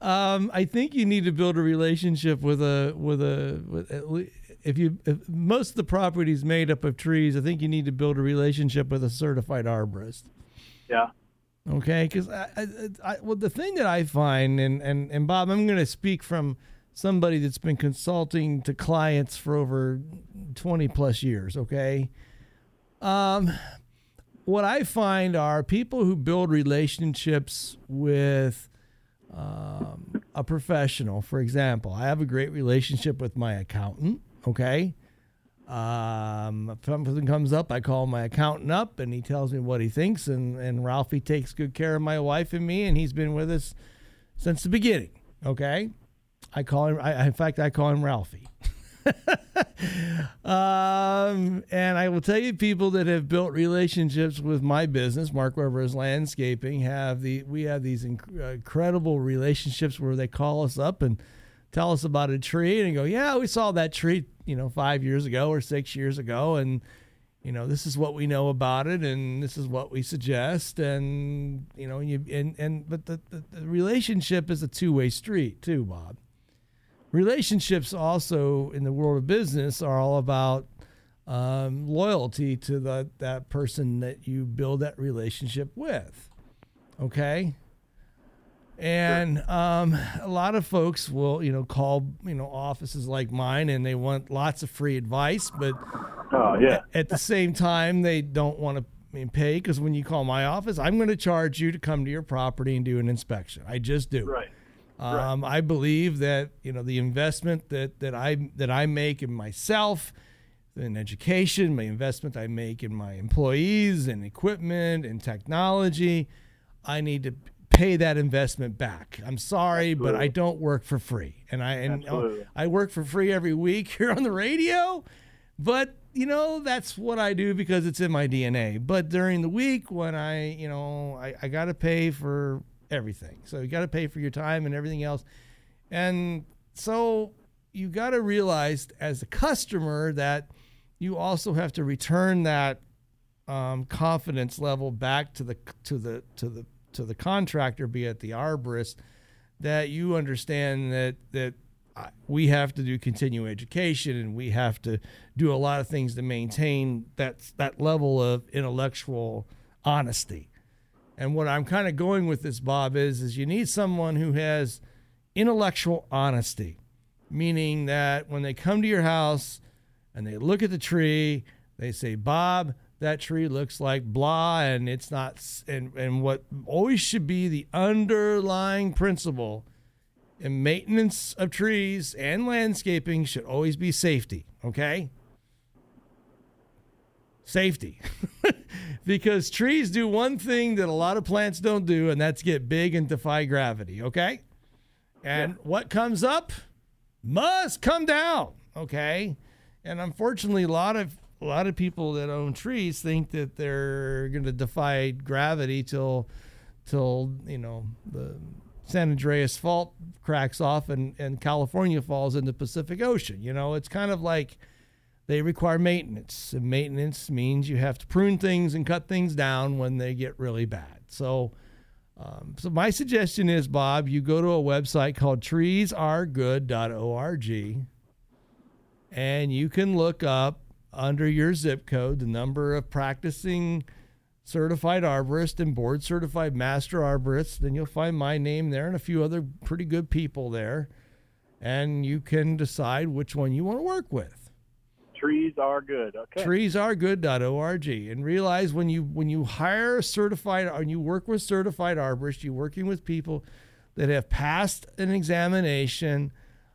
Um, I think you need to build a relationship with a with a with if you if most of the property is made up of trees. I think you need to build a relationship with a certified arborist. Yeah. Okay, because I, I, I, well, the thing that I find, and and and Bob, I'm going to speak from somebody that's been consulting to clients for over 20 plus years. Okay, um, what I find are people who build relationships with um, a professional. For example, I have a great relationship with my accountant. Okay. Um, if something comes up, I call my accountant up and he tells me what he thinks. And, and Ralphie takes good care of my wife and me, and he's been with us since the beginning. Okay. I call him, I, in fact, I call him Ralphie. [laughs] um, and I will tell you, people that have built relationships with my business, Mark Weber's Landscaping, have the we have these inc- uh, incredible relationships where they call us up and tell us about a tree and go, yeah, we saw that tree, you know, five years ago or six years ago, and you know, this is what we know about it, and this is what we suggest, and you know, you and and but the, the, the relationship is a two way street too, Bob relationships also in the world of business are all about um, loyalty to the, that person that you build that relationship with. Okay. And um, a lot of folks will, you know, call, you know, offices like mine and they want lots of free advice, but oh, yeah. at the same time, they don't want to pay because when you call my office, I'm going to charge you to come to your property and do an inspection. I just do. Right. Um, I believe that you know the investment that that I that I make in myself, in education, my investment I make in my employees and equipment and technology, I need to pay that investment back. I'm sorry, Absolutely. but I don't work for free, and I and Absolutely. I work for free every week [laughs] here on the radio, but you know that's what I do because it's in my DNA. But during the week when I you know I, I got to pay for everything. So you got to pay for your time and everything else. And so you got to realize as a customer that you also have to return that um, confidence level back to the to the to the to the contractor, be it the arborist, that you understand that that we have to do continuing education and we have to do a lot of things to maintain that that level of intellectual honesty. And what I'm kind of going with this, Bob, is is you need someone who has intellectual honesty, meaning that when they come to your house and they look at the tree, they say, Bob, that tree looks like blah, and it's not. And and what always should be the underlying principle in maintenance of trees and landscaping should always be safety. Okay. Safety. [laughs] because trees do one thing that a lot of plants don't do, and that's get big and defy gravity. Okay. And yeah. what comes up must come down. Okay. And unfortunately, a lot of a lot of people that own trees think that they're going to defy gravity till till you know the San Andreas Fault cracks off and, and California falls in the Pacific Ocean. You know, it's kind of like they require maintenance. And maintenance means you have to prune things and cut things down when they get really bad. So, um, so my suggestion is, Bob, you go to a website called treesaregood.org and you can look up under your zip code the number of practicing certified arborist and board certified master arborist. Then you'll find my name there and a few other pretty good people there. And you can decide which one you want to work with. Trees are good. Okay. Treesaregood.org. And realize when you when you hire a certified and you work with certified arborists, you're working with people that have passed an examination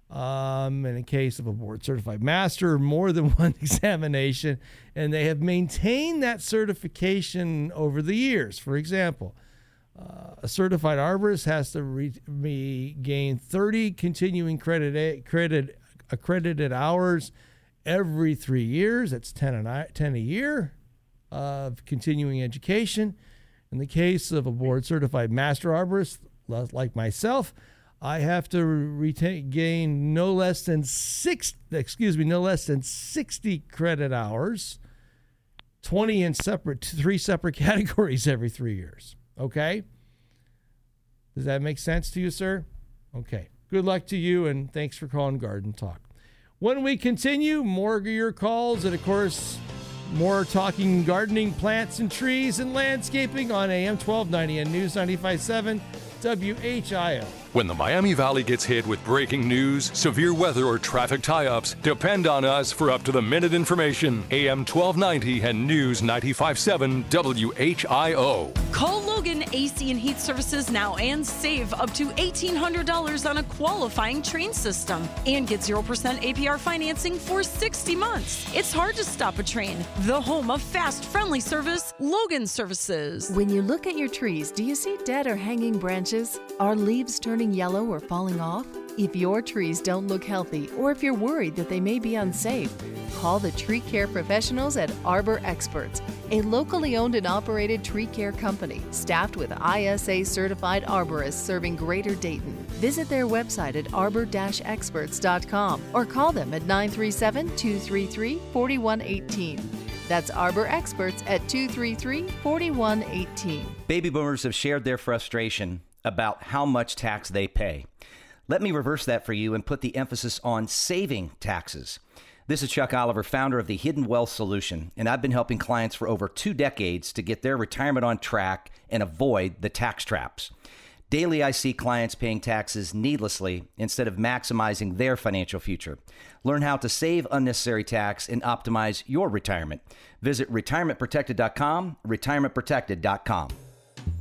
um, in a case of a board certified master, more than [laughs] one examination, and they have maintained that certification over the years. For example, uh, a certified arborist has to re- gain 30 continuing credit, credit accredited hours every three years. That's 10 a, 10 a year of continuing education. In the case of a board certified master arborist, like myself, I have to retain gain no less than six excuse me no less than 60 credit hours 20 in separate three separate [laughs] categories every 3 years okay does that make sense to you sir okay good luck to you and thanks for calling garden talk when we continue more of your calls and of course more talking gardening plants and trees and landscaping on AM 1290 and News 957 WHIO when the Miami Valley gets hit with breaking news, severe weather, or traffic tie ups, depend on us for up to the minute information. AM 1290 and News 957 WHIO. Call Logan AC and Heat Services now and save up to $1,800 on a qualifying Trane system and get 0% APR financing for 60 months. It's hard to stop a Trane. The home of fast, friendly service, Logan Services. When you look at your trees, do you see dead or hanging branches? Are leaves turning turning yellow or falling off? If your trees don't look healthy or if you're worried that they may be unsafe, call the tree care professionals at Arbor Experts, a locally owned and operated tree care company staffed with ISA certified arborists serving Greater Dayton. Visit their website at arbor-experts.com or call them at 937-233-4118. That's Arbor Experts at 233 4118. Baby boomers have shared their frustration about how much tax they pay. Let me reverse that for you and put the emphasis on saving taxes. This is Chuck Oliver, founder of the Hidden Wealth Solution, and I've been helping clients for over two decades to get their retirement on track and avoid the tax traps. Daily, I see clients paying taxes needlessly instead of maximizing their financial future. Learn how to save unnecessary tax and optimize your retirement. Visit retirementprotected.com, retirementprotected.com.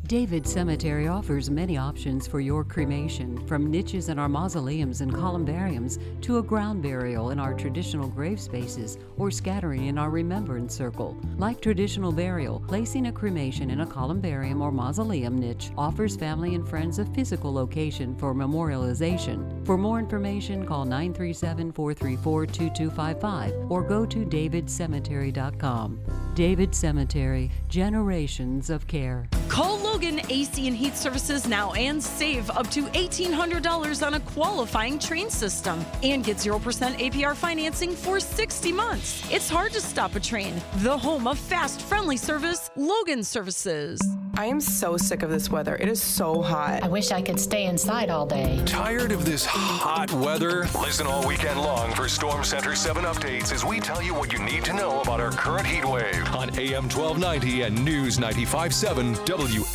David Cemetery offers many options for your cremation, from niches in our mausoleums and columbariums to a ground burial in our traditional grave spaces or scattering in our remembrance circle. Like traditional burial, placing a cremation in a columbarium or mausoleum niche offers family and friends a physical location for memorialization. For more information, call 937 434 2255 or go to davidcemetery.com. David Cemetery, generations of care. Call Logan AC and Heat Services now and save up to $1,800 on a qualifying Trane system and get 0% APR financing for 60 months. It's hard to stop a Trane. The home of fast, friendly service, Logan Services. I am so sick of this weather. It is so hot. I wish I could stay inside all day. Tired of this hot weather? Listen all weekend long for Storm Center 7 updates as we tell you what you need to know about our current heat wave on AM 1290 and News 957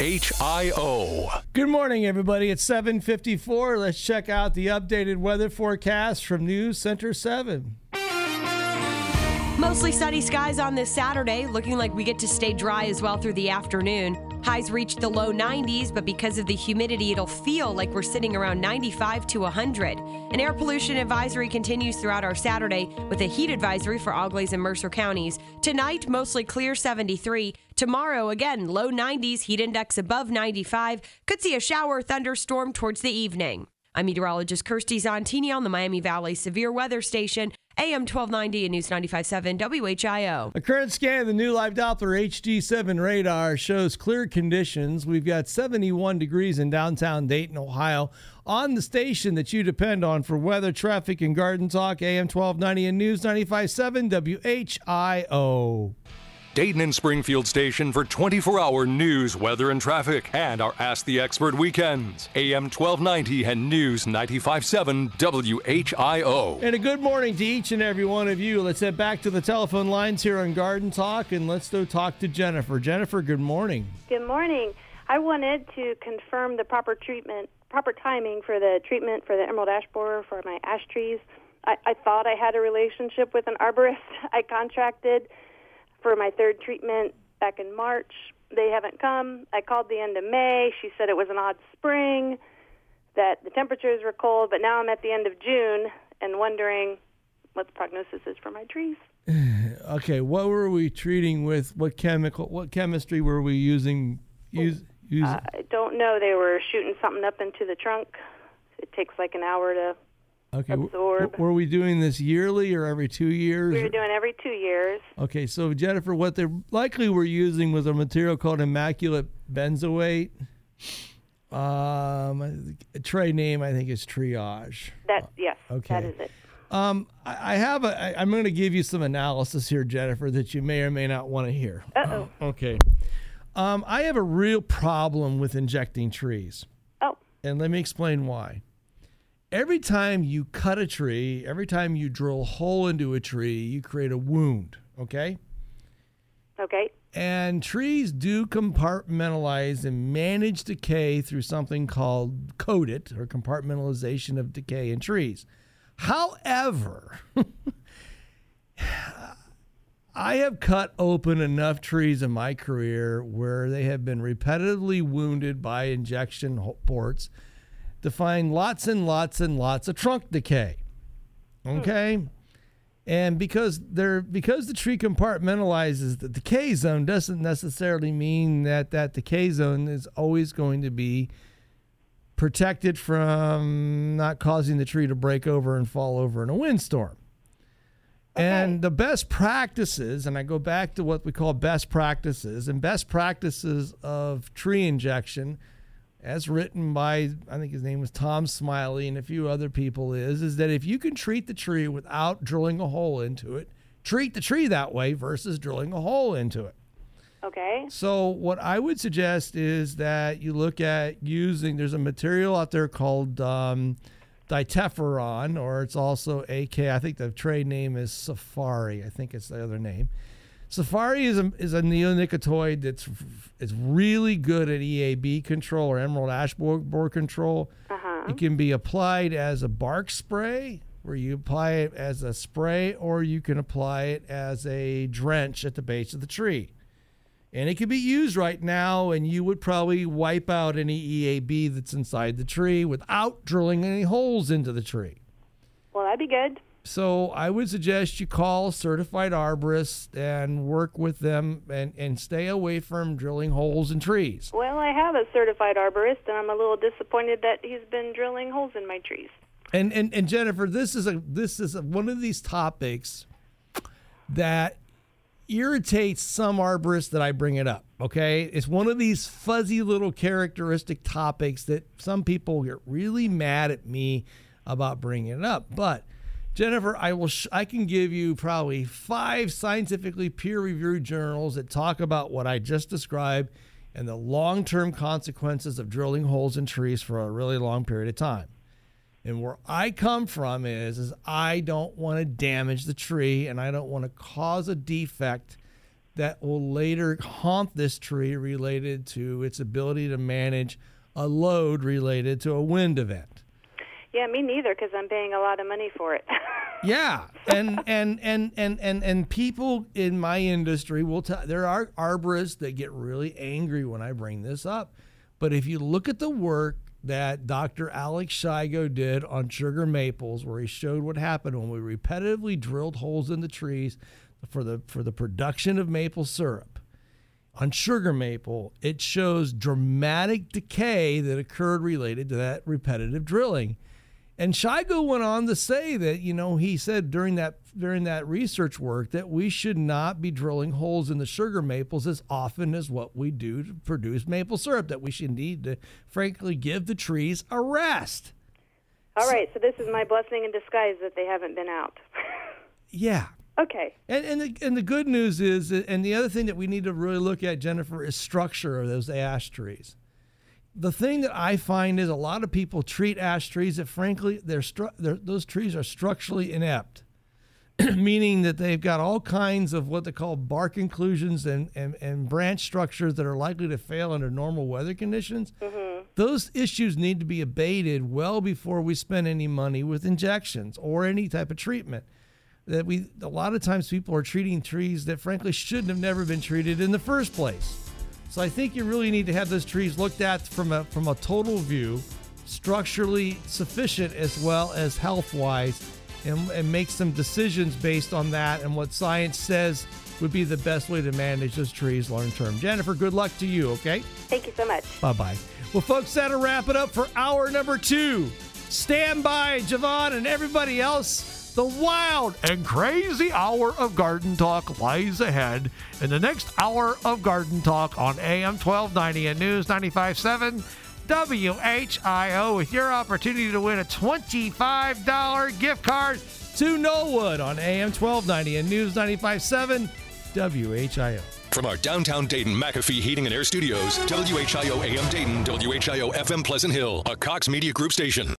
WHIO. Good morning, everybody. It's 754. Let's check out the updated weather forecast from News Center 7. Mostly sunny skies on this Saturday, looking like we get to stay dry as well through the afternoon. Highs reach the low 90s, but because of the humidity, it'll feel like we're sitting around 95 to 100. An air pollution advisory continues throughout our Saturday with a heat advisory for Auglaize and Mercer counties. Tonight, mostly clear 73. Tomorrow, again, low 90s, heat index above 95. Could see a shower thunderstorm towards the evening. I'm meteorologist Kirstie Zontini on the Miami Valley Severe Weather Station AM 1290 and News 95.7 WHIO. A current scan of the new Live Doppler HD7 radar shows clear conditions. We've got 71 degrees in downtown Dayton, Ohio. On the station that you depend on for weather, traffic, and garden talk, AM 1290 and News 95.7 WHIO. Dayton and Springfield station for 24 hour news, weather, and traffic, and our Ask the Expert weekends. AM 1290 and News 95.7 WHIO. And a good morning to each and every one of you. Let's head back to the telephone lines here on Garden Talk and let's go talk to Jennifer. Jennifer, good morning. Good morning. I wanted to confirm the proper treatment, proper timing for the treatment for the emerald ash borer for my ash trees. I, I thought I had a relationship with an arborist [laughs] I contracted for my third treatment back in March. They haven't come. I called the end of May. She said it was an odd spring, that the temperatures were cold, but now I'm at the end of June and wondering what the prognosis is for my trees. [sighs] okay, what were we treating with? What chemical? What chemistry were we using? Use, use uh, I don't know. They were shooting something up into the trunk. It takes like an hour to Okay. absorb. Were we doing this yearly or every two years? We were doing every two years. Okay, so Jennifer, what they likely were using was a material called emamectin benzoate. Um, trade name I think is triage. That yes, Okay. that is it. Um, I I have a. I, I'm going to give you some analysis here, Jennifer, that you may or may not want to hear. Uh oh. [clears throat] Okay. Um, I have a real problem with injecting trees. Oh. And let me explain why. Every time you cut a tree, every time you drill a hole into a tree, you create a wound, okay? Okay. And trees do compartmentalize and manage decay through something called CODIT, or compartmentalization of decay in trees. However, [laughs] I have cut open enough trees in my career where they have been repetitively wounded by injection ports to find lots and lots and lots of trunk decay. Hmm. Okay? And because they're because the tree compartmentalizes the decay zone doesn't necessarily mean that that decay zone is always going to be protected from not causing the tree to break over and fall over in a windstorm. And the best practices, and I go back to what we call best practices, and best practices of tree injection, as written by I think his name was Tom Smiley and a few other people, is is that if you can treat the tree without drilling a hole into it, treat the tree that way versus drilling a hole into it. Okay. So what I would suggest is that you look at using. There's a material out there called um, dinotefuran, or it's also AK. I think the trade name is Safari. I think it's the other name. Safari is a, is a neonicotinoid that's is really good at EAB control or emerald ash borer, borer control. Uh-huh. It can be applied as a bark spray, where you apply it as a spray, or you can apply it as a drench at the base of the tree. And it can be used right now, and you would probably wipe out any EAB that's inside the tree without drilling any holes into the tree. Well, that'd be good. So I would suggest you call a certified arborist and work with them and, and stay away from drilling holes in trees. Well, I have a certified arborist, and I'm a little disappointed that he's been drilling holes in my trees. And and, and Jennifer, this is a this is a, one of these topics that irritates some arborists that I bring it up. Okay, it's one of these fuzzy little characteristic topics that some people get really mad at me about bringing it up. But Jennifer, I will sh- I can give you probably five scientifically peer-reviewed journals that talk about what I just described and the long-term consequences of drilling holes in trees for a really long period of time. And where I come from is, is I don't want to damage the tree and I don't want to cause a defect that will later haunt this tree related to its ability to manage a load related to a wind event. Yeah, me neither, because I'm paying a lot of money for it. [laughs] Yeah, and and and and and and people in my industry will tell. There are arborists that get really angry when I bring this up, but if you look at the work that Dr. Alex Shigo did on sugar maples, where he showed what happened when we repetitively drilled holes in the trees for the for the production of maple syrup. On sugar maple, it shows dramatic decay that occurred related to that repetitive drilling. And Shigo went on to say that, you know, he said during that during that research work that we should not be drilling holes in the sugar maples as often as what we do to produce maple syrup, that we should need to frankly give the trees a rest. All right, so this is my blessing in disguise that they haven't been out. [laughs] Yeah. Okay. And and the, and the good news is, and the other thing that we need to really look at, Jennifer, is structure of those ash trees. The thing that I find is a lot of people treat ash trees that, frankly, they're, stru- they're those trees are structurally inept, [clears throat] meaning that they've got all kinds of what they call bark inclusions and, and, and branch structures that are likely to fail under normal weather conditions. Mm-hmm. Those issues need to be abated well before we spend any money with injections or any type of treatment that we a lot of times people are treating trees that frankly shouldn't have never been treated in the first place. So I think you really need to have those trees looked at from a from a total view, structurally sufficient as well as health wise, and, and make some decisions based on that and what science says would be the best way to manage those trees long term. Jennifer, good luck to you, okay? Thank you so much. Bye bye. Well, folks, that'll wrap it up for hour number two. Stand by, Javon, and everybody else. The wild and crazy hour of Garden Talk lies ahead. In the next hour of Garden Talk on AM 1290 and News 95.7 WHIO with your opportunity to win a $25 gift card to Knollwood on AM 1290 and News 95.7 WHIO. From our downtown Dayton McAfee Heating and Air Studios, WHIO AM Dayton, WHIO FM Pleasant Hill, a Cox Media Group station.